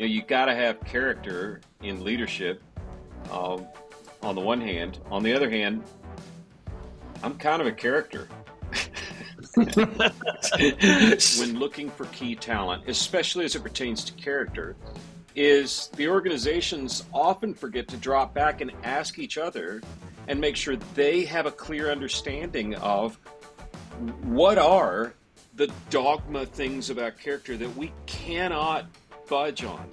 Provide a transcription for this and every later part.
you know, you got to have character in leadership. Uh, on the one hand, on the other hand, I'm kind of a character. when looking for key talent, especially as it pertains to character, is the organizations often forget to drop back and ask each other and make sure they have a clear understanding of what are the dogma things about character that we cannot budge on.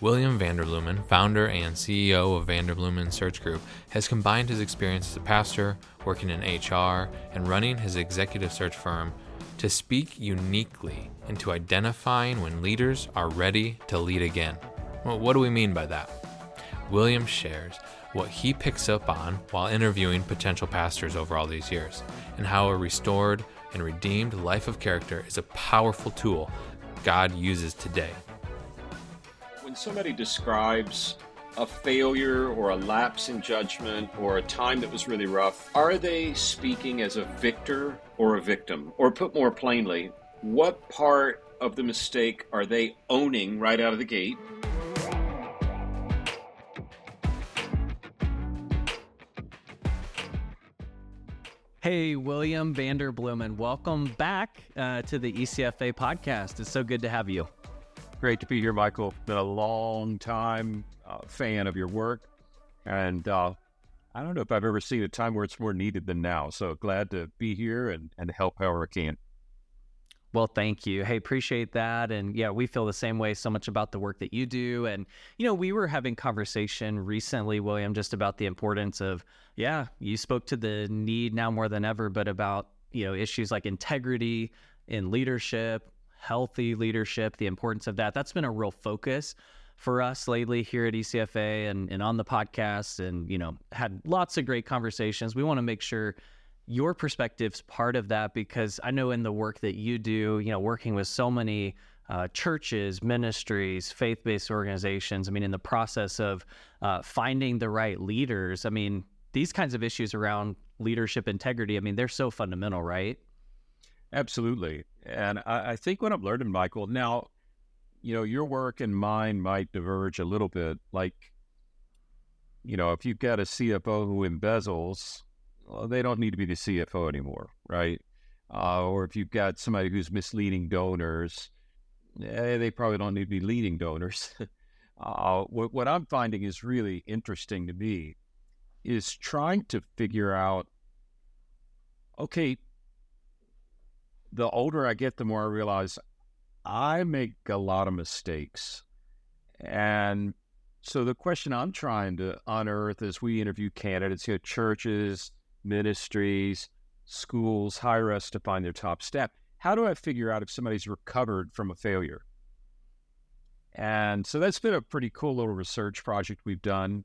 William Vanderbloemen, founder and CEO of Vanderbloemen Search Group, has combined his experience as a pastor, working in HR, and running his executive search firm to speak uniquely into identifying when leaders are ready to lead again. Well, what do we mean by that? William shares what he picks up on while interviewing potential pastors over all these years, and how a restored and redeemed life of character is a powerful tool God uses today somebody describes a failure or a lapse in judgment or a time that was really rough, are they speaking as a victor or a victim? Or put more plainly, what part of the mistake are they owning right out of the gate? Hey, William Vanderbloemen, welcome back uh, to the ECFA podcast. It's so good to have you. Great to be here, Michael. Been a long time uh, fan of your work, and uh, I don't know if I've ever seen a time where it's more needed than now. So glad to be here and, and help however I can. Well, thank you. Hey, appreciate that. And yeah, we feel the same way so much about the work that you do. And, you know, we were having conversation recently, William, just about the importance of, yeah, you spoke to the need now more than ever, but about, you know, issues like integrity in leadership, healthy leadership, the importance of that. That's been a real focus for us lately here at ECFA and, and on the podcast and, you know, had lots of great conversations. We want to make sure your perspective's part of that because I know in the work that you do, you know, working with so many uh, churches, ministries, faith based organizations, I mean, in the process of uh, finding the right leaders, I mean, these kinds of issues around leadership integrity, I mean, they're so fundamental, right? Absolutely. And I, I, think what I'm learning, Michael, now, you know, your work and mine might diverge a little bit. Like, you know, if you've got a CFO who embezzles, well, they don't need to be the CFO anymore, right? Uh, or if you've got somebody who's misleading donors, eh, they probably don't need to be leading donors. uh, what, what I'm finding is really interesting to me is trying to figure out okay, the older I get, the more I realize I make a lot of mistakes. And so the question I'm trying to unearth as we interview candidates, you know, churches, ministries, schools hire us to find their top staff. How do I figure out if somebody's recovered from a failure? And so that's been a pretty cool little research project we've done.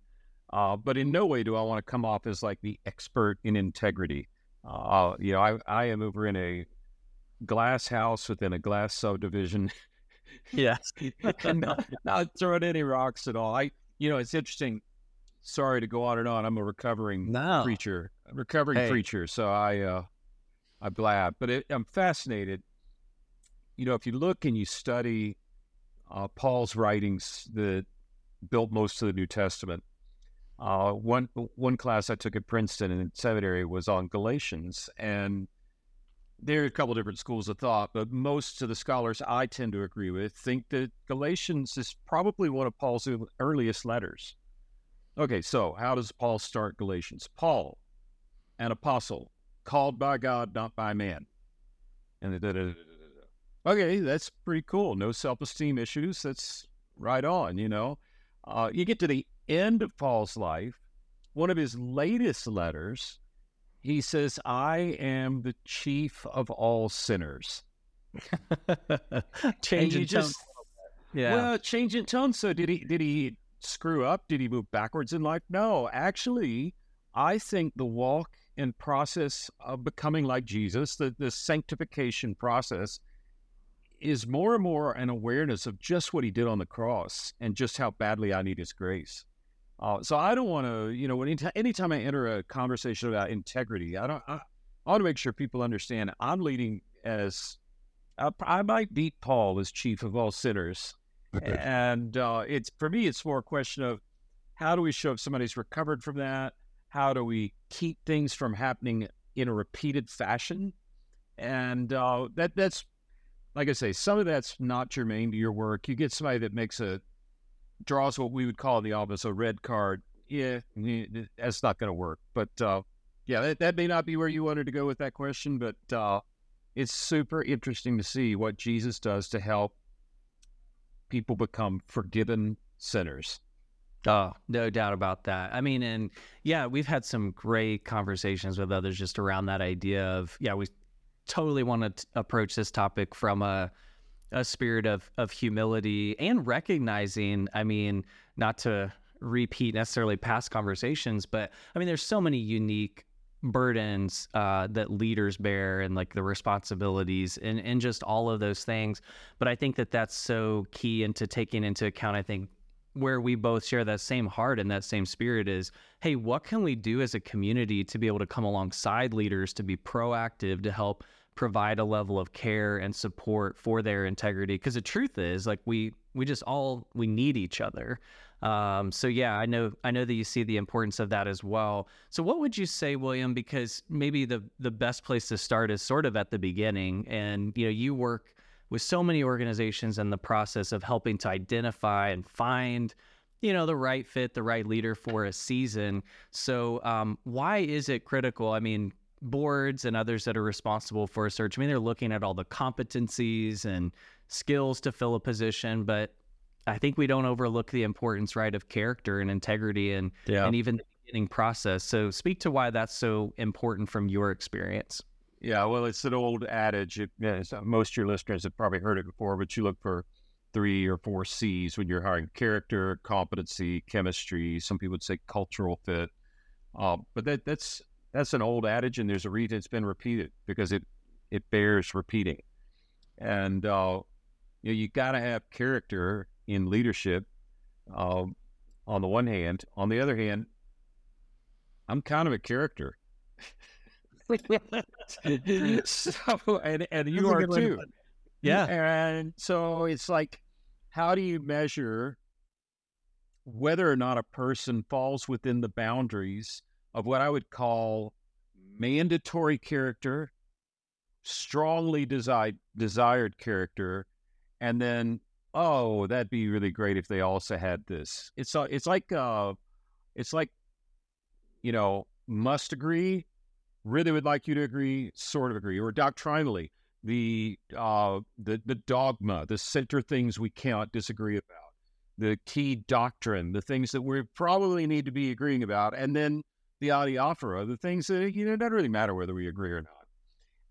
Uh, but in no way do I want to come off as like the expert in integrity. Uh, you know, I, I am over in a glass house within a glass subdivision. yes. not, not throwing any rocks at all. I, you know, it's interesting. Sorry to go on and on. I'm a recovering no. preacher, a recovering hey. preacher. So I, uh, I blab, but it, I'm fascinated. You know, if you look and you study uh, Paul's writings that built most of the New Testament, uh, one one class I took at Princeton in seminary was on Galatians, and there are a couple different schools of thought, but most of the scholars I tend to agree with think that Galatians is probably one of Paul's earliest letters. Okay, so how does Paul start Galatians? Paul, an apostle, called by God, not by man. And okay, that's pretty cool. No self esteem issues. That's right on, you know. Uh, you get to the end of Paul's life, one of his latest letters he says, I am the chief of all sinners. Changing just, Yeah. Well, changing tone. So did he did he screw up? Did he move backwards in life? No. Actually, I think the walk and process of becoming like Jesus, the, the sanctification process, is more and more an awareness of just what he did on the cross and just how badly I need his grace. Uh, so I don't want to, you know, when anytime I enter a conversation about integrity, I don't. I, I want to make sure people understand I'm leading as I, I might beat Paul as chief of all sinners and uh, it's for me, it's more a question of how do we show if somebody's recovered from that? How do we keep things from happening in a repeated fashion? And uh, that that's like I say, some of that's not germane to your work. You get somebody that makes a draws what we would call in the office a red card. Yeah, that's not going to work. But uh, yeah, that, that may not be where you wanted to go with that question, but uh, it's super interesting to see what Jesus does to help people become forgiven sinners. Oh, no doubt about that. I mean, and yeah, we've had some great conversations with others just around that idea of, yeah, we totally want to approach this topic from a a spirit of of humility and recognizing. I mean, not to repeat necessarily past conversations, but I mean, there's so many unique burdens uh, that leaders bear and like the responsibilities and, and just all of those things. But I think that that's so key into taking into account, I think, where we both share that same heart and that same spirit is hey, what can we do as a community to be able to come alongside leaders to be proactive to help provide a level of care and support for their integrity because the truth is like we we just all we need each other. Um, so yeah i know i know that you see the importance of that as well. So what would you say william because maybe the the best place to start is sort of at the beginning and you know you work with so many organizations in the process of helping to identify and find you know the right fit the right leader for a season. So um, why is it critical? I mean boards and others that are responsible for a search. I mean, they're looking at all the competencies and skills to fill a position, but I think we don't overlook the importance, right, of character and integrity and yeah. and even the beginning process. So, speak to why that's so important from your experience. Yeah, well, it's an old adage. It, most of your listeners have probably heard it before, but you look for three or four C's when you're hiring character, competency, chemistry. Some people would say cultural fit. Uh, but that that's that's an old adage, and there's a reason it's been repeated because it it bears repeating. And uh, you know, you got to have character in leadership. Uh, on the one hand, on the other hand, I'm kind of a character. so, and and you are too. Yeah. And so it's like, how do you measure whether or not a person falls within the boundaries of what I would call mandatory character, strongly desired desired character, and then oh, that'd be really great if they also had this. It's uh, it's like uh, it's like you know must agree, really would like you to agree, sort of agree, or doctrinally the uh, the the dogma, the center things we cannot disagree about, the key doctrine, the things that we probably need to be agreeing about, and then the adiaphora, the things that you know it doesn't really matter whether we agree or not.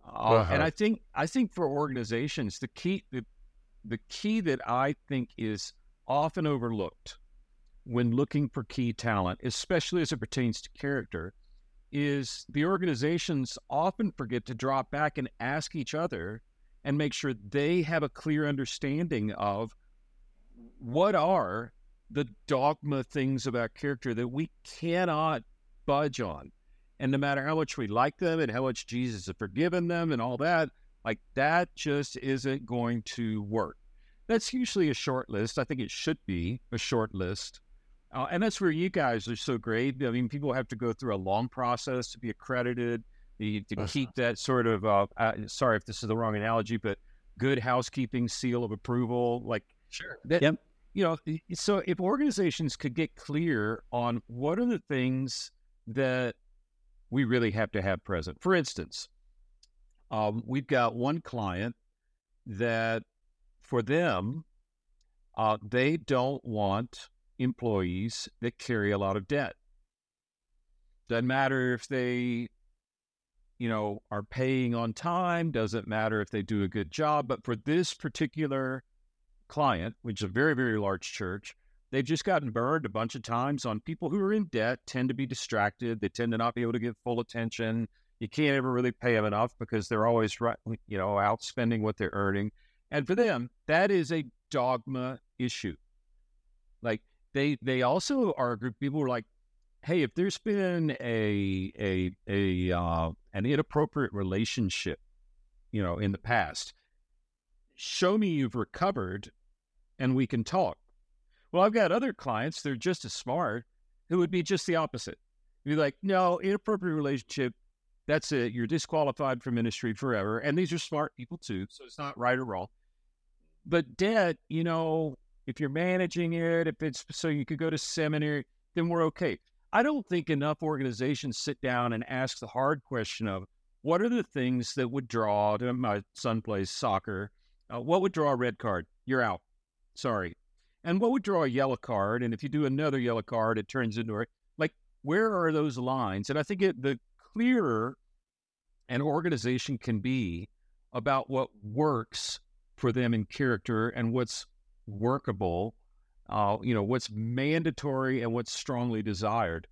Uh, uh-huh. And I think I think for organizations, the key the, the key that I think is often overlooked when looking for key talent, especially as it pertains to character, is the organizations often forget to drop back and ask each other and make sure they have a clear understanding of what are the dogma things about character that we cannot budge on. And no matter how much we like them and how much Jesus has forgiven them and all that, like that just isn't going to work. That's usually a short list. I think it should be a short list. Uh, and that's where you guys are so great. I mean, people have to go through a long process to be accredited, You to keep that sort of, uh, uh, sorry if this is the wrong analogy, but good housekeeping seal of approval. Like, sure. That, yep. You know, so if organizations could get clear on what are the things that we really have to have present. For instance, um, we've got one client that for them, uh, they don't want employees that carry a lot of debt. Doesn't matter if they, you know, are paying on time. Doesn't matter if they do a good job. But for this particular client, which is a very, very large church, they've just gotten burned a bunch of times on people who are in debt tend to be distracted they tend to not be able to give full attention you can't ever really pay them enough because they're always you know out spending what they're earning and for them that is a dogma issue like they they also are a group of people who are like hey if there's been a a a uh, an inappropriate relationship you know in the past show me you've recovered and we can talk. Well, I've got other clients, they're just as smart, who would be just the opposite. You're like, no, inappropriate relationship, that's it. You're disqualified from ministry forever. And these are smart people too, so it's not right or wrong. But debt, you know, if you're managing it, if it's so you could go to seminary, then we're okay. I don't think enough organizations sit down and ask the hard question of what are the things that would draw my son plays soccer uh, what would draw a red card you're out sorry and what would draw a yellow card? And if you do another yellow card it turns into a like where are those lines? And i think it, the clearer an organization can be about what works for them in character and what's workable uh, you know what's mandatory and what's strongly desired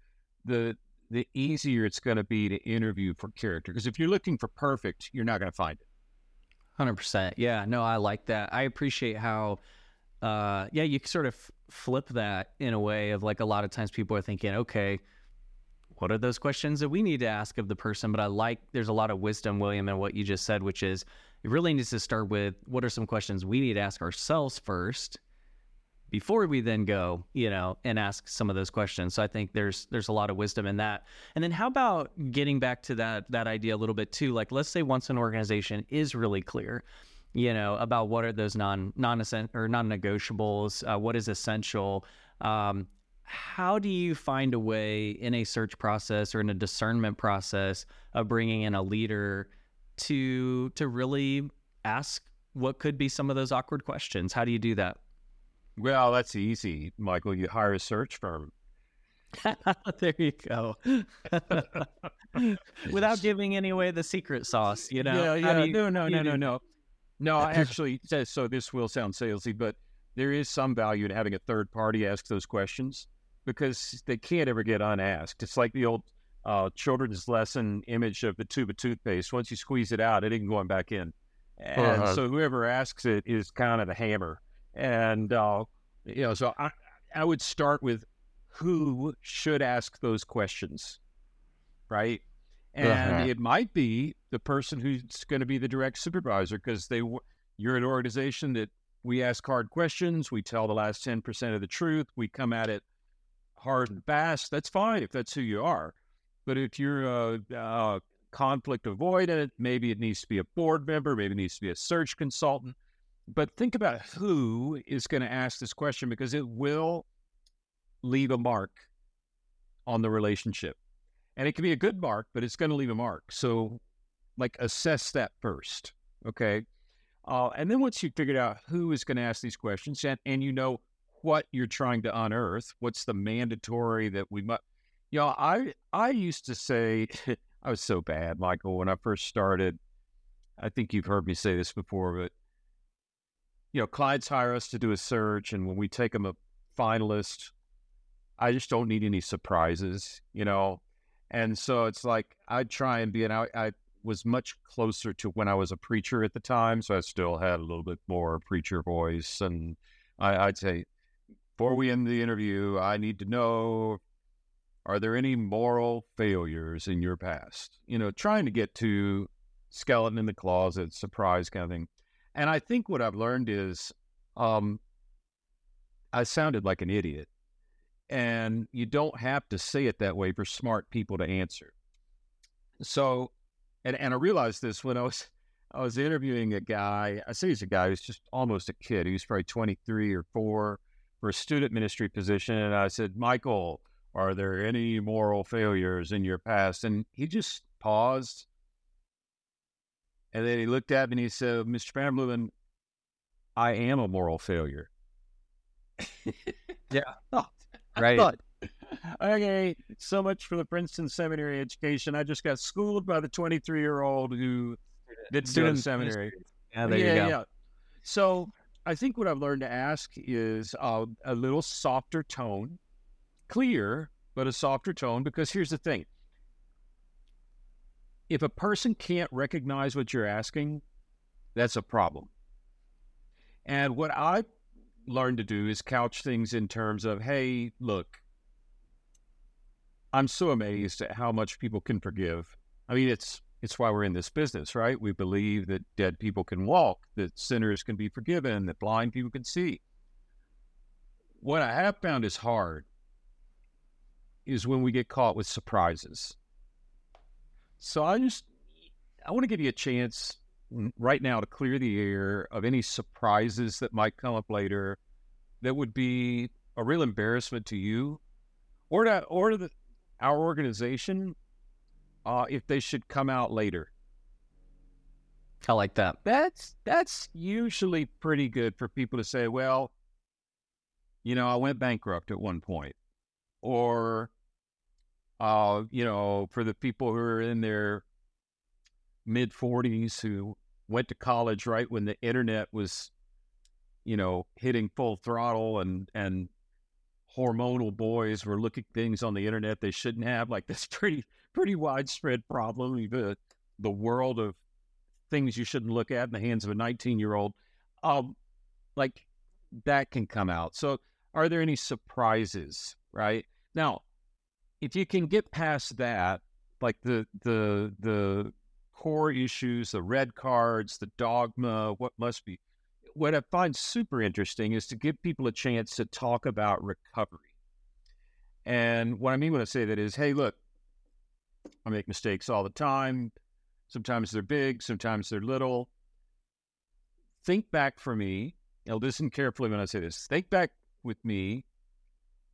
the the easier it's going to be to interview for character. Because if you're looking for perfect you're not going to find it. 100% yeah no i like that. I appreciate how uh, yeah you sort of flip that in a way of like a lot of times people are thinking okay what are those questions that we need to ask of the person but i like there's a lot of wisdom william in what you just said which is it really needs to start with what are some questions we need to ask ourselves first before we then go, you know, and ask some of those questions. So I think there's there's a lot of wisdom in that. And then how about getting back to that that idea a little bit too? Like let's say once an organization is really clear, you know, about what are those non non or non negotiables, uh, what is essential. Um, how do you find a way in a search process or in a discernment process of bringing in a leader to to really ask what could be some of those awkward questions? How do you do that? Well, that's easy, Michael. You hire a search firm. there you go. Without giving any away the secret sauce, you know. Yeah, yeah. You, no, no, no, no, no. No, I actually so this will sound salesy, but there is some value in having a third party ask those questions because they can't ever get unasked. It's like the old uh, children's lesson image of the tube of toothpaste. Once you squeeze it out, it ain't going back in. And uh-huh. so whoever asks it is kind of the hammer. And, uh, you know, so I, I would start with who should ask those questions, right? And uh-huh. it might be the person who's going to be the direct supervisor because they you're an organization that we ask hard questions, we tell the last 10% of the truth, we come at it hard and fast. That's fine if that's who you are. But if you're a, a conflict avoidant, maybe it needs to be a board member, maybe it needs to be a search consultant but think about who is going to ask this question because it will leave a mark on the relationship. And it can be a good mark, but it's going to leave a mark. So, like, assess that first. Okay. Uh, and then once you've figured out who is going to ask these questions and, and you know what you're trying to unearth, what's the mandatory that we must, you know, I, I used to say, I was so bad, Michael, when I first started. I think you've heard me say this before, but you know, clients hire us to do a search, and when we take them a finalist, I just don't need any surprises, you know. And so it's like I'd try and be, and I, I was much closer to when I was a preacher at the time, so I still had a little bit more preacher voice. And I, I'd say, before we end the interview, I need to know are there any moral failures in your past? You know, trying to get to skeleton in the closet, surprise kind of thing. And I think what I've learned is um, I sounded like an idiot. And you don't have to say it that way for smart people to answer. So, and, and I realized this when I was I was interviewing a guy. I say he's a guy who's just almost a kid. He was probably 23 or four for a student ministry position. And I said, Michael, are there any moral failures in your past? And he just paused and then he looked at me and he said, Mr. Vanderbloemen, I am a moral failure. yeah. Oh, right. okay, so much for the Princeton Seminary education. I just got schooled by the 23 year old who did student seminary. Yeah, there yeah, you go. Yeah. So I think what I've learned to ask is uh, a little softer tone, clear, but a softer tone, because here's the thing if a person can't recognize what you're asking, that's a problem. And what I learned to do is couch things in terms of, hey, look, I'm so amazed at how much people can forgive. I mean, it's it's why we're in this business, right? We believe that dead people can walk, that sinners can be forgiven, that blind people can see. what I have found is hard is when we get caught with surprises. So I just I want to give you a chance right now to clear the air of any surprises that might come up later that would be a real embarrassment to you or to or to the, our organization uh, if they should come out later. I like that. That's that's usually pretty good for people to say, well, you know, I went bankrupt at one point, or, uh, you know, for the people who are in their mid forties who went to college right when the internet was, you know, hitting full throttle and and hormonal boys were looking things on the internet they shouldn't have. Like this pretty pretty widespread problem. The the world of things you shouldn't look at in the hands of a 19 year old. Um, like that can come out. So, are there any surprises? Right now, if you can get past that, like the the the core issues, the red cards, the dogma, what must be. What I find super interesting is to give people a chance to talk about recovery. And what I mean when I say that is, hey, look, I make mistakes all the time. Sometimes they're big, sometimes they're little. Think back for me. Now, listen carefully when I say this. Think back with me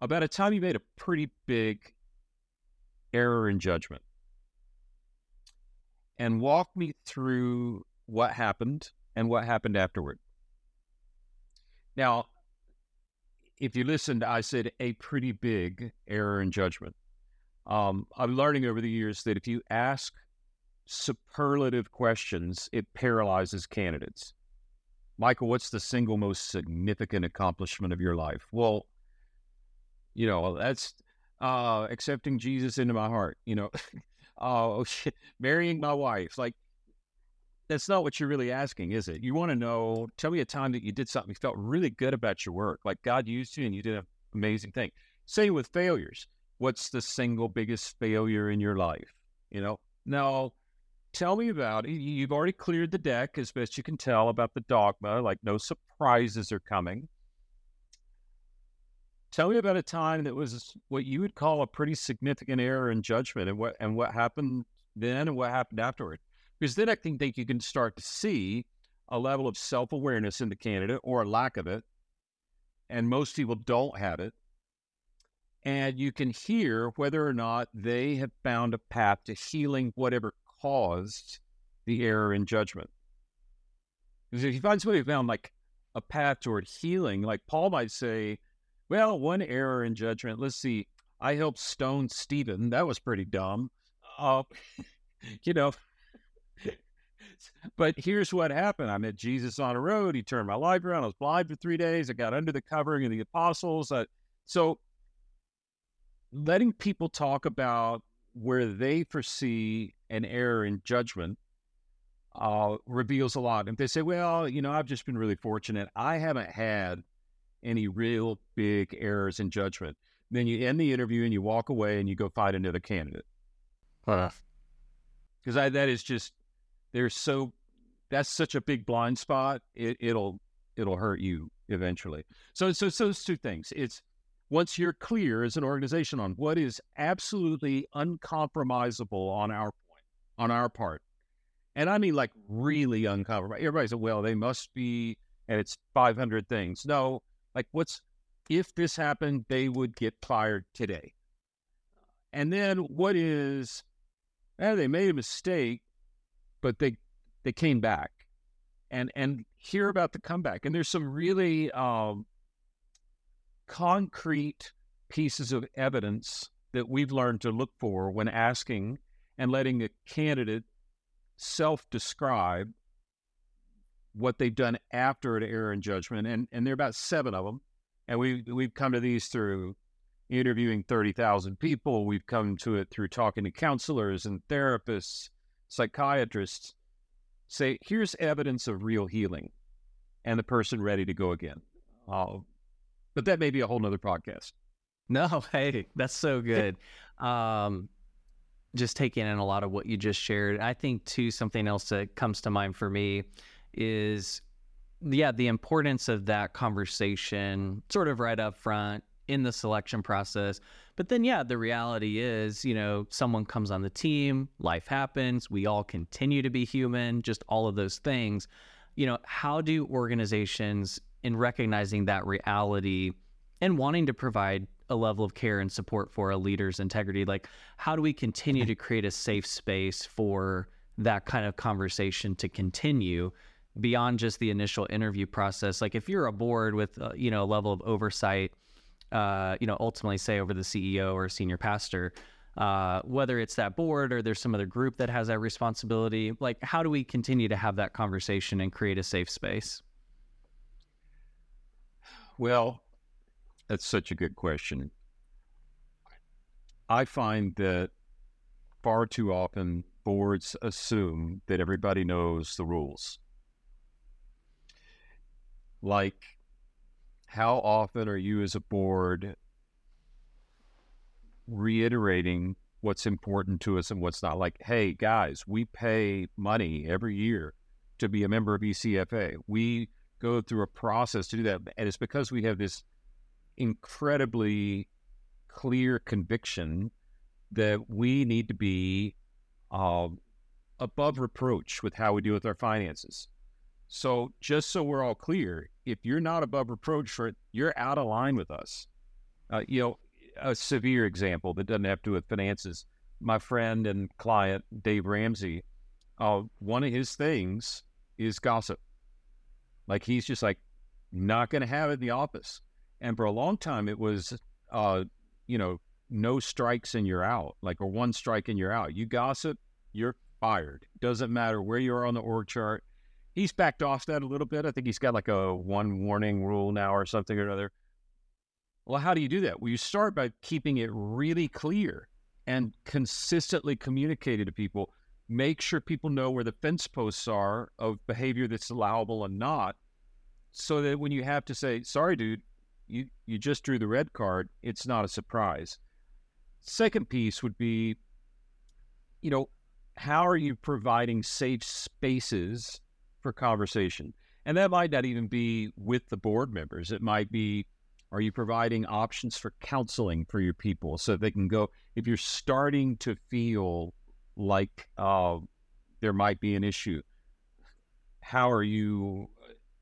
about a time you made a pretty big error in judgment and walk me through what happened and what happened afterward. Now, if you listened, I said a pretty big error in judgment. Um, I'm learning over the years that if you ask superlative questions, it paralyzes candidates. Michael, what's the single most significant accomplishment of your life? Well, you know, that's uh, accepting Jesus into my heart, you know, uh, marrying my wife. Like, that's not what you're really asking, is it? You want to know, tell me a time that you did something, you felt really good about your work, like God used you and you did an amazing thing. Same with failures. What's the single biggest failure in your life? You know, now tell me about it. You've already cleared the deck as best you can tell about the dogma, like no surprises are coming. Tell me about a time that was what you would call a pretty significant error in judgment and what and what happened then and what happened afterward. Because then I think that you can start to see a level of self-awareness in the candidate or a lack of it. And most people don't have it. And you can hear whether or not they have found a path to healing whatever caused the error in judgment. Because if you find somebody who found like a path toward healing, like Paul might say, well, one error in judgment, let's see, I helped stone Stephen. That was pretty dumb. Uh, you know, but here's what happened. I met Jesus on a road. He turned my life around. I was blind for three days. I got under the covering of the apostles. Uh, so letting people talk about where they foresee an error in judgment uh, reveals a lot. If they say, well, you know, I've just been really fortunate. I haven't had any real big errors in judgment. Then you end the interview and you walk away and you go find another candidate. Because that is just, there's so, that's such a big blind spot. It, it'll, it'll hurt you eventually. So, so, so those two things. It's once you're clear as an organization on what is absolutely uncompromisable on our point, on our part, and I mean like really uncompromisable. Everybody said, well, they must be, and it's 500 things. No, like what's, if this happened, they would get fired today. And then what is, eh, they made a mistake, but they, they came back and, and hear about the comeback. And there's some really, um, concrete pieces of evidence that we've learned to look for when asking and letting a candidate self describe what they've done after an error in judgment. And, and there are about seven of them. And we, we've come to these through interviewing 30,000 people. We've come to it through talking to counselors and therapists, psychiatrists. Say, here's evidence of real healing and the person ready to go again. Uh, but that may be a whole nother podcast. No, hey, that's so good. um, just taking in a lot of what you just shared. I think too something else that comes to mind for me is yeah, the importance of that conversation sort of right up front in the selection process. But then, yeah, the reality is, you know, someone comes on the team, life happens, we all continue to be human, just all of those things. You know, how do organizations, in recognizing that reality and wanting to provide a level of care and support for a leader's integrity, like how do we continue mm-hmm. to create a safe space for that kind of conversation to continue? Beyond just the initial interview process like if you're a board with uh, you know a level of oversight uh, you know, ultimately say over the CEO or senior pastor, uh, whether it's that board or there's some other group that has that responsibility. Like, how do we continue to have that conversation and create a safe space? Well, that's such a good question. I find that far too often boards assume that everybody knows the rules. Like how often are you as a board reiterating what's important to us and what's not? Like, hey, guys, we pay money every year to be a member of ECFA. We go through a process to do that. And it's because we have this incredibly clear conviction that we need to be uh, above reproach with how we deal with our finances. So just so we're all clear, if you're not above reproach for it, you're out of line with us. Uh, you know, a severe example that doesn't have to do with finances. My friend and client Dave Ramsey, uh, one of his things is gossip. Like he's just like not going to have it in the office. And for a long time, it was, uh, you know, no strikes and you're out, like or one strike and you're out. You gossip, you're fired. Doesn't matter where you are on the org chart he's backed off that a little bit. I think he's got like a one warning rule now or something or another. Well, how do you do that? Well, you start by keeping it really clear and consistently communicated to people. Make sure people know where the fence posts are of behavior that's allowable and not, so that when you have to say, "Sorry, dude, you you just drew the red card," it's not a surprise. Second piece would be, you know, how are you providing safe spaces for conversation. And that might not even be with the board members. It might be, are you providing options for counseling for your people so they can go, if you're starting to feel like uh, there might be an issue, how are you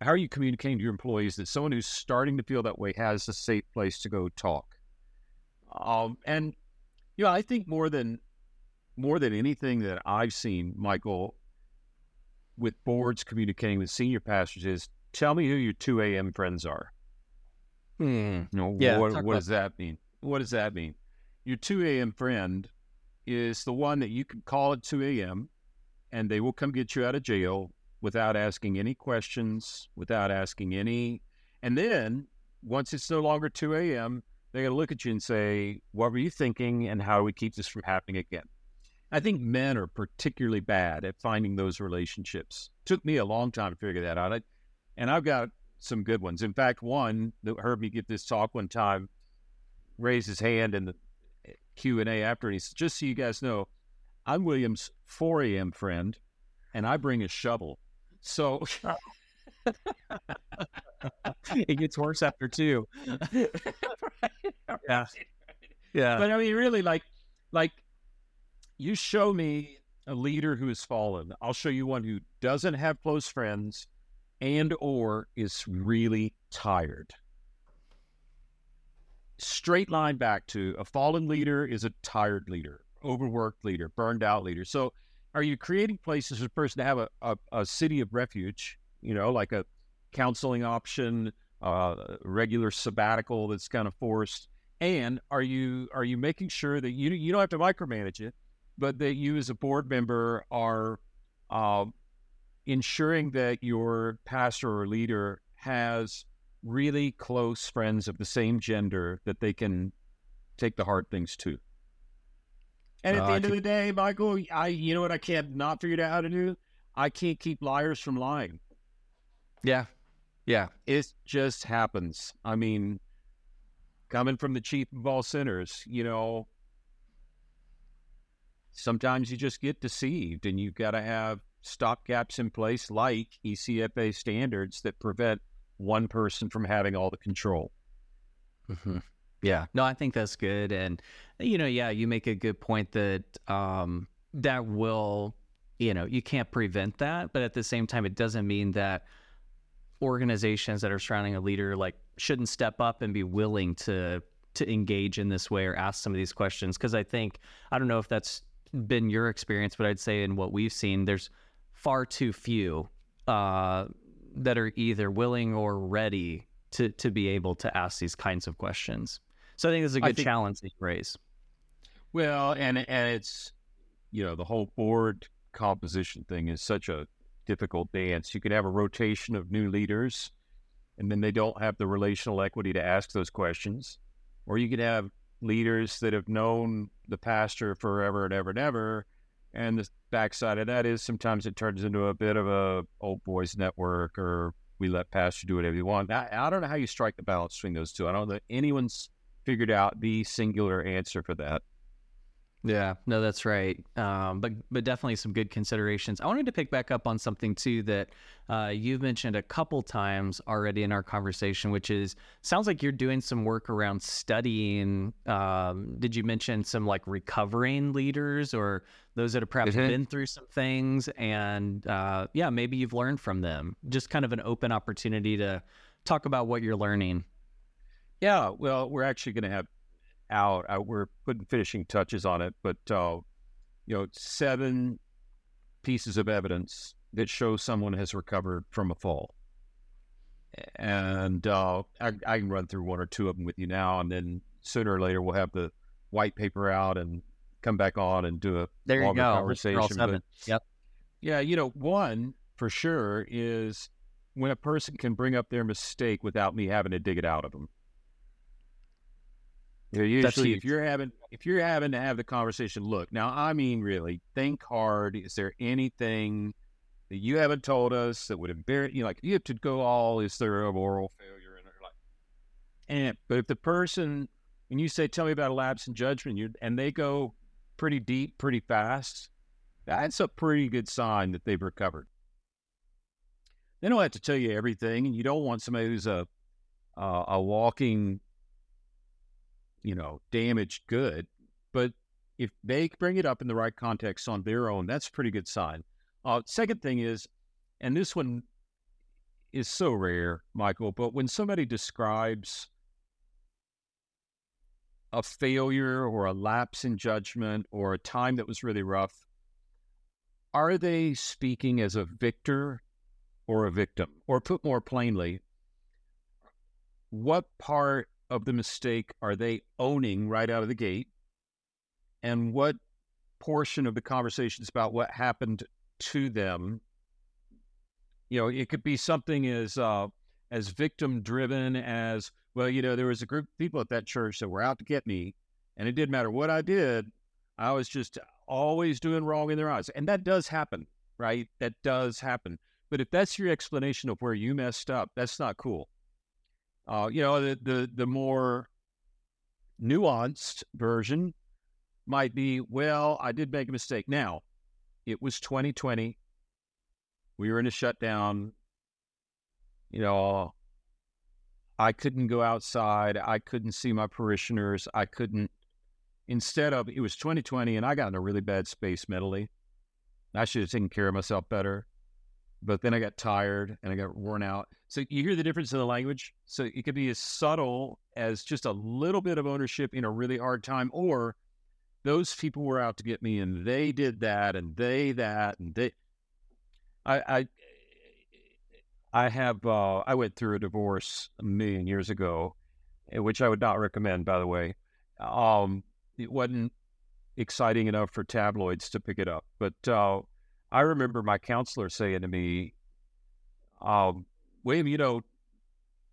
how are you communicating to your employees that someone who's starting to feel that way has a safe place to go talk? Um, and you know, I think more than more than anything that I've seen, Michael, with boards communicating with senior pastors is tell me who your 2 a.m. friends are. Hmm. You know, yeah, what, what does that mean? What does that mean? Your 2 a.m. friend is the one that you can call at 2 a.m. and they will come get you out of jail without asking any questions, without asking any. And then once it's no longer 2 a.m., they're going to look at you and say, What were you thinking? And how do we keep this from happening again? I think men are particularly bad at finding those relationships. Took me a long time to figure that out. and I've got some good ones. In fact, one that heard me give this talk one time raised his hand in the eh, Q and A after, and he said, "Just so you guys know, I'm William's 4 a.m. friend, and I bring a shovel." So oh. it gets worse after two. yeah, yeah. But I mean, really, like, like you show me a leader who has fallen. I'll show you one who doesn't have close friends and or is really tired. Straight line back to a fallen leader is a tired leader, overworked leader, burned out leader. So are you creating places for a person to have a, a, a city of refuge, you know, like a counseling option, uh, regular sabbatical that's kind of forced? And are you are you making sure that you you don't have to micromanage it, but that you as a board member are uh, ensuring that your pastor or leader has really close friends of the same gender that they can take the hard things to. And at uh, the end of the day, Michael, I you know what I can't not figure out how to do? I can't keep liars from lying. Yeah. Yeah. It just happens. I mean, coming from the chief of all sinners, you know, sometimes you just get deceived and you've got to have stopgaps in place like ECFA standards that prevent one person from having all the control. Mm-hmm. Yeah, no, I think that's good, and you know, yeah, you make a good point that um, that will, you know, you can't prevent that, but at the same time, it doesn't mean that organizations that are surrounding a leader like shouldn't step up and be willing to to engage in this way or ask some of these questions because I think I don't know if that's been your experience, but I'd say in what we've seen, there's far too few uh, that are either willing or ready to to be able to ask these kinds of questions. So I think it's a good think, challenge to raise. Well, and and it's you know the whole board composition thing is such a difficult dance. You could have a rotation of new leaders, and then they don't have the relational equity to ask those questions, or you could have leaders that have known the pastor forever and ever and ever. And the backside of that is sometimes it turns into a bit of a old boys network or we let pastor do whatever you want. I, I don't know how you strike the balance between those two. I don't know that anyone's figured out the singular answer for that. Yeah, no, that's right. Um, but but definitely some good considerations. I wanted to pick back up on something too that uh, you've mentioned a couple times already in our conversation, which is sounds like you're doing some work around studying. Um, did you mention some like recovering leaders or those that have perhaps mm-hmm. been through some things and uh, yeah, maybe you've learned from them. Just kind of an open opportunity to talk about what you're learning. Yeah, well, we're actually going to have out. Uh, we're putting finishing touches on it, but uh, you know, seven pieces of evidence that show someone has recovered from a fall. And uh, I, I, can run through one or two of them with you now, and then sooner or later we'll have the white paper out and come back on and do a there longer you go. conversation. But, yep. Yeah, you know, one for sure is when a person can bring up their mistake without me having to dig it out of them. Yeah, usually if you're having if you're having to have the conversation, look now. I mean, really, think hard. Is there anything that you haven't told us that would embarrass you? Like you have to go all. Is there a moral failure? in And like, and but if the person when you say, "Tell me about a lapse in judgment," you and they go pretty deep, pretty fast. That's a pretty good sign that they've recovered. They don't have to tell you everything, and you don't want somebody who's a uh, a walking you know, damaged good. But if they bring it up in the right context on their own, that's a pretty good sign. Uh, second thing is, and this one is so rare, Michael, but when somebody describes a failure or a lapse in judgment or a time that was really rough, are they speaking as a victor or a victim? Or put more plainly, what part of the mistake are they owning right out of the gate? And what portion of the conversation is about what happened to them? You know, it could be something as uh, as victim driven as well. You know, there was a group of people at that church that were out to get me, and it didn't matter what I did. I was just always doing wrong in their eyes, and that does happen, right? That does happen. But if that's your explanation of where you messed up, that's not cool. Uh, you know, the, the, the more nuanced version might be, well, I did make a mistake. Now, it was 2020. We were in a shutdown. You know, I couldn't go outside. I couldn't see my parishioners. I couldn't, instead of, it was 2020 and I got in a really bad space mentally. I should have taken care of myself better but then I got tired and I got worn out. So you hear the difference in the language. So it could be as subtle as just a little bit of ownership in a really hard time, or those people were out to get me and they did that and they that and they. I I I have uh, I went through a divorce a million years ago, eh, which I would not recommend, by the way. Um, it wasn't exciting enough for tabloids to pick it up, but. Uh, I remember my counselor saying to me, um, William, you know,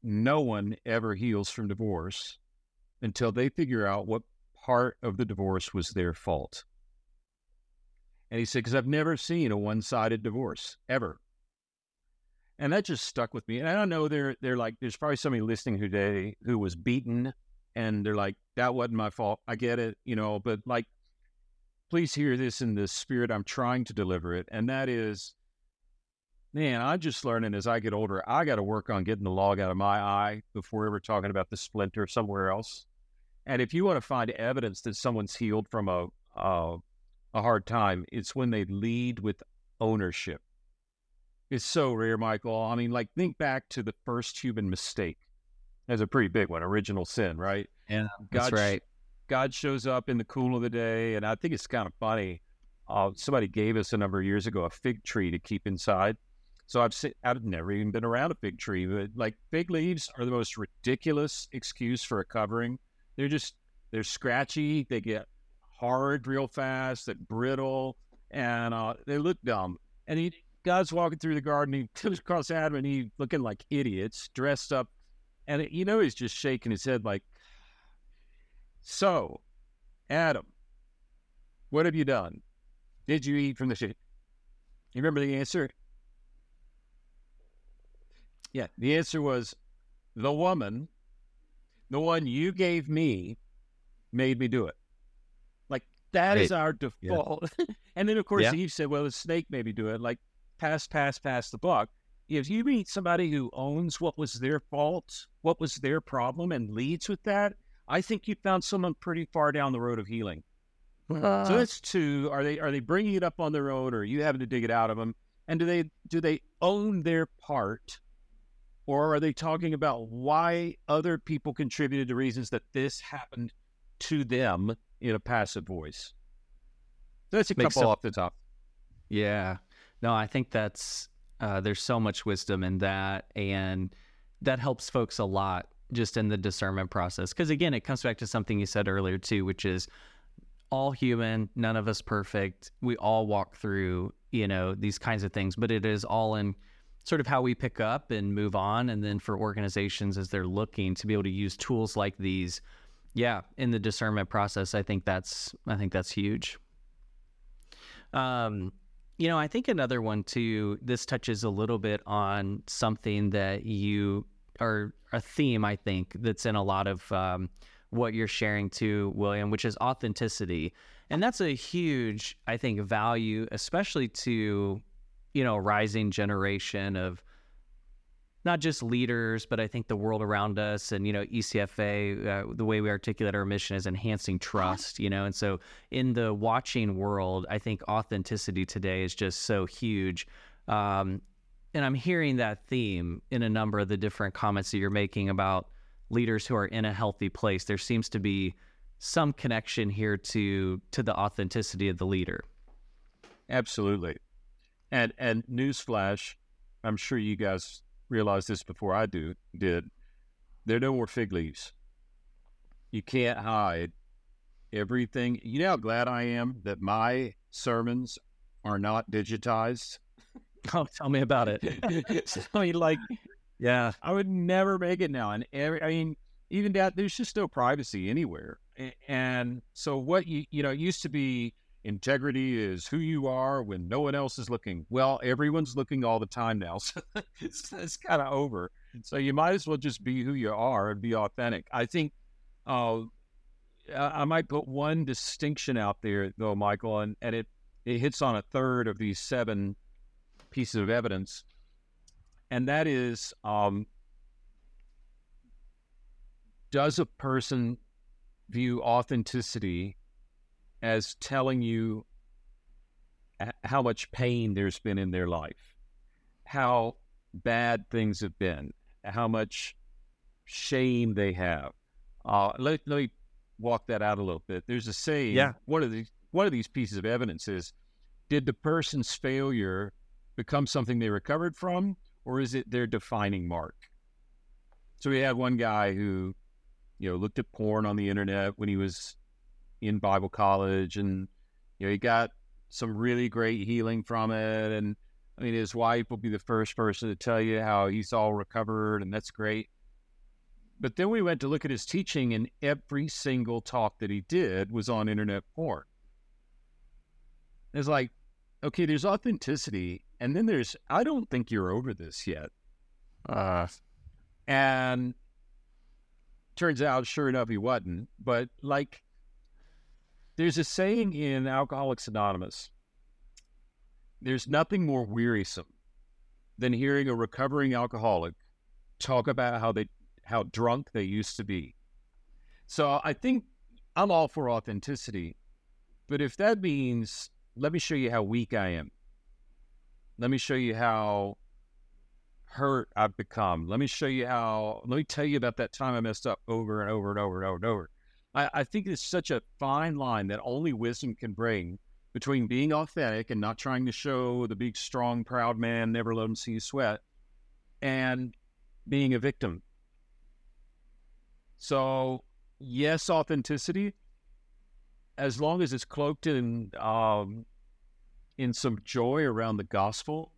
no one ever heals from divorce until they figure out what part of the divorce was their fault. And he said, because I've never seen a one sided divorce ever. And that just stuck with me. And I don't know, they're, they're like, there's probably somebody listening today who was beaten and they're like, that wasn't my fault. I get it, you know, but like please hear this in the spirit I'm trying to deliver it. And that is man, I'm just learning as I get older. I got to work on getting the log out of my eye before ever talking about the splinter somewhere else. And if you want to find evidence that someone's healed from a a, a hard time, it's when they lead with ownership. It's so rare, Michael. I mean, like think back to the first human mistake. That's a pretty big one, original sin, right? Yeah, that's God, right. God shows up in the cool of the day, and I think it's kind of funny. Uh, somebody gave us a number of years ago a fig tree to keep inside. So I've I've never even been around a fig tree, but like fig leaves are the most ridiculous excuse for a covering. They're just they're scratchy. They get hard real fast. They're brittle, and uh, they look dumb. And he, God's walking through the garden. He comes across Adam and Eve looking like idiots, dressed up, and you know he's just shaking his head like, "So, Adam, what have you done? Did you eat from the tree?" You remember the answer? Yeah, the answer was the woman, the one you gave me, made me do it. Like that is Right. our default. and then of course Yeah. Eve said, "Well, the snake made me do it." Like pass, pass, pass the buck. If you meet somebody who owns what was their fault, what was their problem, and leads with that, I think you found someone pretty far down the road of healing. so that's two. Are they are they bringing it up on their own, or are you having to dig it out of them? And do they do they own their part, or are they talking about why other people contributed to reasons that this happened to them in a passive voice? That's a Makes couple some- off the top. Yeah. No, I think that's uh, there's so much wisdom in that, and that helps folks a lot just in the discernment process. Because again, it comes back to something you said earlier too, which is all human, none of us perfect. We all walk through, you know, these kinds of things, but it is all in sort of how we pick up and move on. And then for organizations as they're looking to be able to use tools like these, yeah, in the discernment process, I think that's I think that's huge. Um, you know, I think another one too, this touches a little bit on something that you are a theme, I think, that's in a lot of um, what you're sharing too, William, which is authenticity. And that's a huge, I think, value, especially to, you know, rising generation of not just leaders, but I think the world around us and, you know, ECFA, uh, the way we articulate our mission is enhancing trust, you know, and so in the watching world, I think authenticity today is just so huge. Um, and I'm hearing that theme in a number of the different comments that you're making about leaders who are in a healthy place. There seems to be some connection here to to the authenticity of the leader. Absolutely. And and newsflash, I'm sure you guys realize this before I do did. There are no more fig leaves. You can't hide everything. You know how glad I am that my sermons are not digitized. Oh, tell me about it. so, I mean, like yeah, I would never make it now. And every, I mean, even that, there's just no privacy anywhere. And so, what you, you know, it used to be integrity is who you are when no one else is looking. Well, everyone's looking all the time now. So it's, it's kind of over. So, you might as well just be who you are and be authentic. I think, uh, I I might put one distinction out there, though, Michael, and, and it, it hits on a third of these seven pieces of evidence and that is um, does a person view authenticity as telling you how much pain there's been in their life? How bad things have been? How much shame they have? Uh, let, let me walk that out a little bit. There's a saying Yeah. one of these one of these pieces of evidence is did the person's failure become something they recovered from or is it their defining mark? So we had one guy who, you know, looked at porn on the internet when he was in Bible college, and you know, he got some really great healing from it. And I mean, his wife will be the first person to tell you how he's all recovered, and that's great. But then we went to look at his teaching, and every single talk that he did was on internet porn. It's like, okay, there's authenticity, and then there's, I don't think you're over this yet. uh, And turns out, sure enough, he wasn't. But like, there's a saying in Alcoholics Anonymous there's nothing more wearisome than hearing a recovering alcoholic talk about how they how drunk they used to be. So I think I'm all for authenticity, but if that means let me show you how weak I am. Let me show you how hurt I've become. Let me show you how, let me tell you about that time I messed up over and over and over and over and over. I, I think it's such a fine line that only wisdom can bring between being authentic and not trying to show the big, strong, proud man, never let him see you sweat, and being a victim. So, yes, authenticity, as long as it's cloaked in um, in some joy around the gospel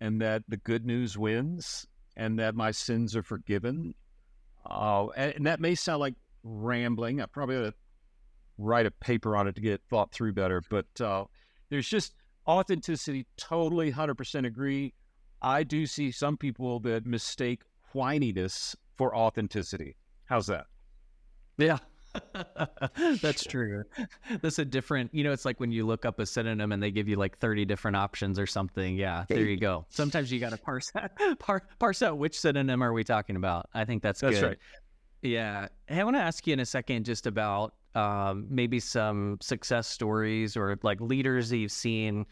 and that the good news wins and that my sins are forgiven. Uh, and, and, that may sound like rambling. I probably ought to write a paper on it to get it thought through better. But uh, there's just authenticity, totally 100% agree. I do see some people that mistake whininess for authenticity. How's that? Yeah, That's true. That's a different, you know, it's like when you look up a synonym and they give you like 30 different options or something. Yeah, there you go. Sometimes you got to parse out, par, parse out which synonym are we talking about. I think that's, that's good. right. Yeah. Hey, I want to ask you in a second just about um, maybe some success stories or like leaders that you've seen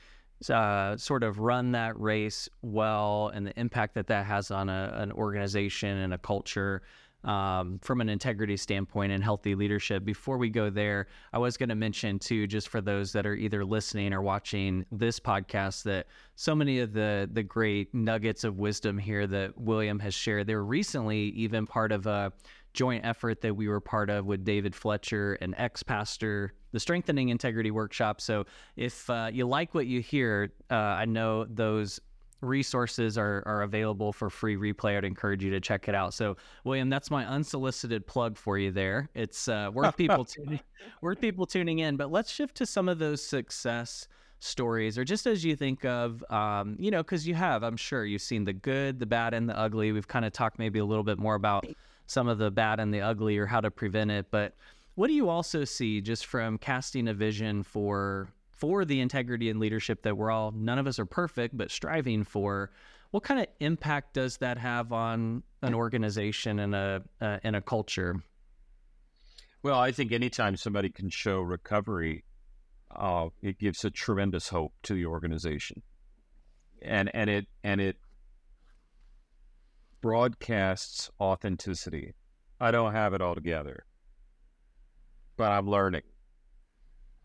uh, sort of run that race well and the impact that that has on a, an organization and a culture um, from an integrity standpoint and healthy leadership. Before we go there, I was going to mention too, just for those that are either listening or watching this podcast, that so many of the the great nuggets of wisdom here that William has shared, they were recently even part of a joint effort that we were part of with David Fletcher, an ex pastor, the Strengthening Integrity Workshop. So if uh, you like what you hear, uh, I know those resources are, are available for free replay. I'd encourage you to check it out. So, William, that's my unsolicited plug for you there. It's uh, worth people tuning, worth people tuning in. But let's shift to some of those success stories, or just as you think of, um, you know, because you have, I'm sure, you've seen the good, the bad, and the ugly. We've kind of talked maybe a little bit more about some of the bad and the ugly, or how to prevent it. But what do you also see just from casting a vision for for the integrity and leadership that we're all none of us are perfect but striving for what kind of impact does that have on an organization and a uh, and a culture? Well i think anytime somebody can show recovery uh, it gives a tremendous hope to the organization. And and it and it broadcasts authenticity. I don't have it all together but i'm learning.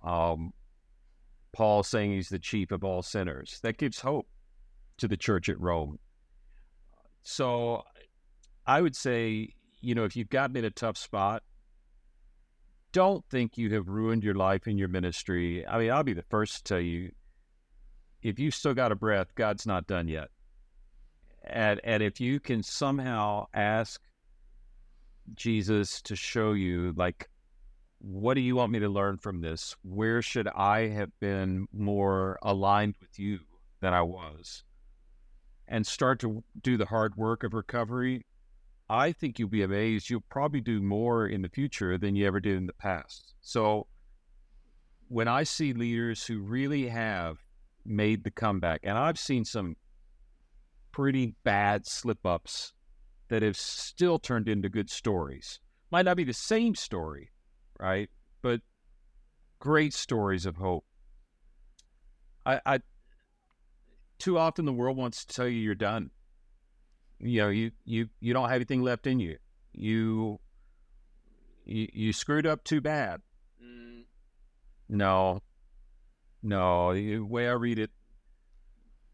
Um, Paul saying he's the chief of all sinners. That gives hope to the church at Rome. So I would say, you know, if you've gotten in a tough spot, don't think you have ruined your life and your ministry. I mean, I'll be the first to tell you if you still got a breath, God's not done yet. And and if you can somehow ask Jesus to show you like what do you want me to learn from this? Where should I have been more aligned with you than I was? And start to do the hard work of recovery. I think you'll be amazed. You'll probably do more in the future than you ever did in the past. So, when I see leaders who really have made the comeback, and I've seen some pretty bad slip ups that have still turned into good stories, might not be the same story, right? But great stories of hope. I, I too often the world wants to tell you you're done. You know, you you you don't have anything left in you. You you, you screwed up too bad. Mm. No, no. The way I read it,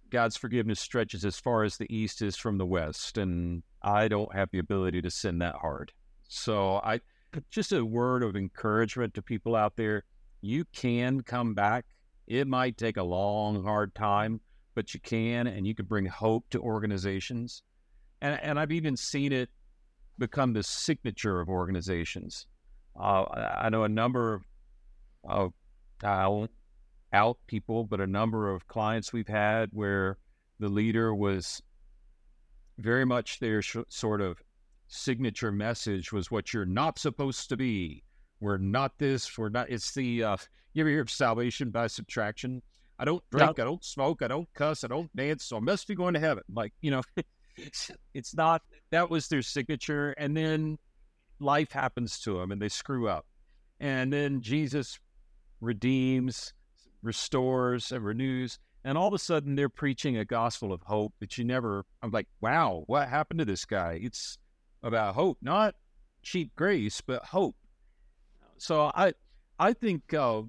God's forgiveness stretches as far as the east is from the west, and I don't have the ability to sin that hard. So I just a word of encouragement to people out there. You can come back. It might take a long, hard time, but you can, and you can bring hope to organizations. And, and I've even seen it become the signature of organizations. Uh, I know a number of, I out people, but a number of clients we've had where the leader was very much their sh- sort of signature message was what you're not supposed to be. We're not this. We're not. It's the uh, you ever hear of salvation by subtraction? I don't drink, I don't smoke, I don't cuss, I don't dance, so I must be going to heaven. Like, you know, it's not, that was their signature. And then life happens to them and they screw up. And then Jesus redeems, restores, and renews. And all of a sudden, they're preaching a gospel of hope that you never. I'm like, wow, what happened to this guy? It's about hope, not cheap grace, but hope. So I, I think uh,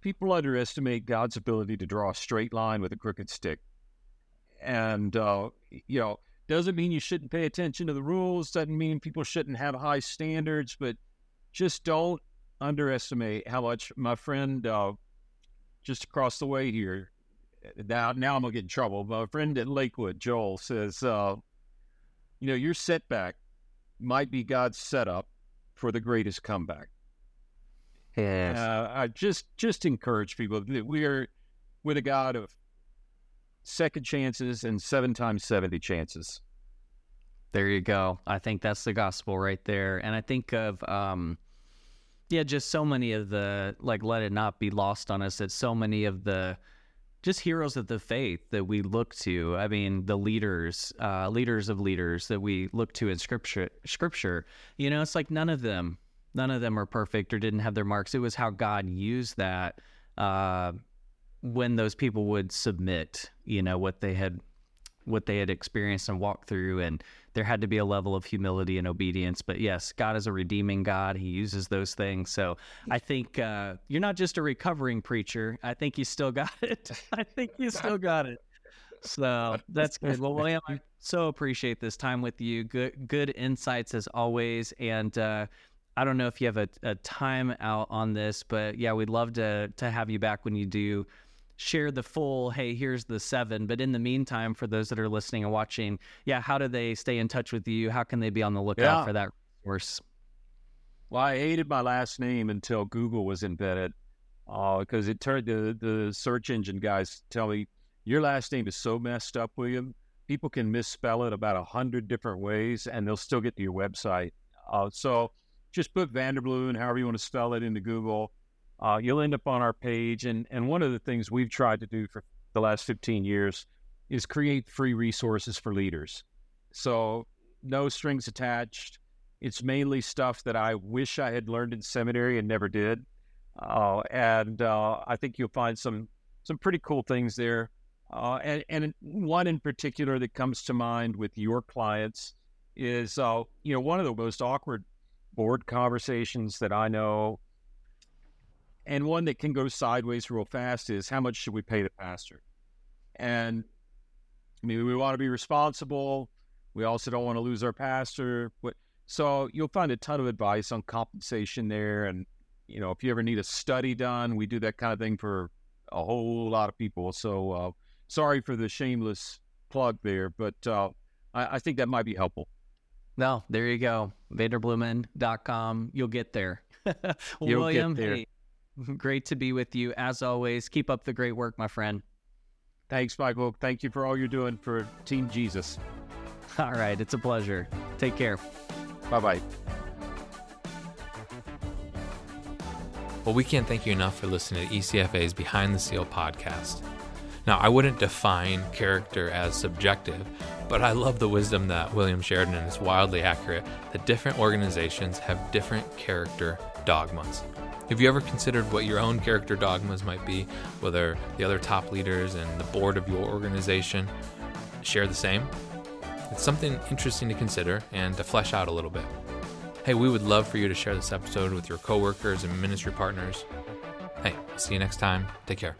people underestimate God's ability to draw a straight line with a crooked stick, and uh, you know, doesn't mean you shouldn't pay attention to the rules. Doesn't mean people shouldn't have high standards, but just don't underestimate how much my friend uh, just across the way here. Now, now I'm gonna get in trouble. My friend at Lakewood, Joel, says, uh, you know, your setback might be God's setup for the greatest comeback. Yes. Uh, I just just encourage people that we are with a God of second chances and seven times seventy chances. There you go. I think that's the gospel right there. And I think of um yeah, just so many of the like let it not be lost on us that so many of the just heroes of the faith that we look to. I mean, the leaders, uh, leaders of leaders that we look to in scripture. Scripture, you know, it's like none of them, none of them are perfect or didn't have their marks. It was how God used that uh, when those people would submit, you know, what they had, what they had experienced and walked through, and there had to be a level of humility and obedience. But yes, God is a redeeming God. He uses those things. So I think uh, you're not just a recovering preacher. I think you still got it. I think you still got it. So that's good. Well, William, I so appreciate this time with you. Good, good insights as always. And uh, I don't know if you have a, a time out on this, but yeah, we'd love to to have you back when you do share the full hey here's the seven but in the meantime for those that are listening and watching yeah how do they stay in touch with you how can they be on the lookout Yeah. for that resource Well, I hated my last name until Google was invented, because it turned the the search engine guys tell me your last name is so messed up, William. People can misspell it about a hundred different ways, and they'll still get to your website. Uh, so just put Vanderbloom, however you want to spell it, into Google. Uh, you'll end up on our page. And and one of the things we've tried to do for the last fifteen years is create free resources for leaders. So no strings attached. It's mainly stuff that I wish I had learned in seminary and never did. Uh, and uh, I think you'll find some some pretty cool things there. Uh, and, and one in particular that comes to mind with your clients is, uh, you know, one of the most awkward board conversations that I know, and one that can go sideways real fast is how much should we pay the pastor? And I mean, we want to be responsible. We also don't want to lose our pastor. But so you'll find a ton of advice on compensation there. And, you know, if you ever need a study done, we do that kind of thing for a whole lot of people. So uh, sorry for the shameless plug there, but uh, I, I think that might be helpful. no there you go vanderbloemen.com you'll get there You'll get william there. hey, great to be with you as always keep up the great work my friend Thanks, Michael. Thank you for all you're doing for Team Jesus. all right it's a pleasure take care Bye bye. Well, we can't thank you enough for listening to ECFA's Behind the Seal podcast. Now, I wouldn't define character as subjective, but I love the wisdom that William shared and is wildly accurate that different organizations have different character dogmas. Have you ever considered what your own character dogmas might be, whether the other top leaders and the board of your organization share the same? It's something interesting to consider and to flesh out a little bit. Hey, we would love for you to share this episode with your coworkers and ministry partners. Hey, see you next time. Take care.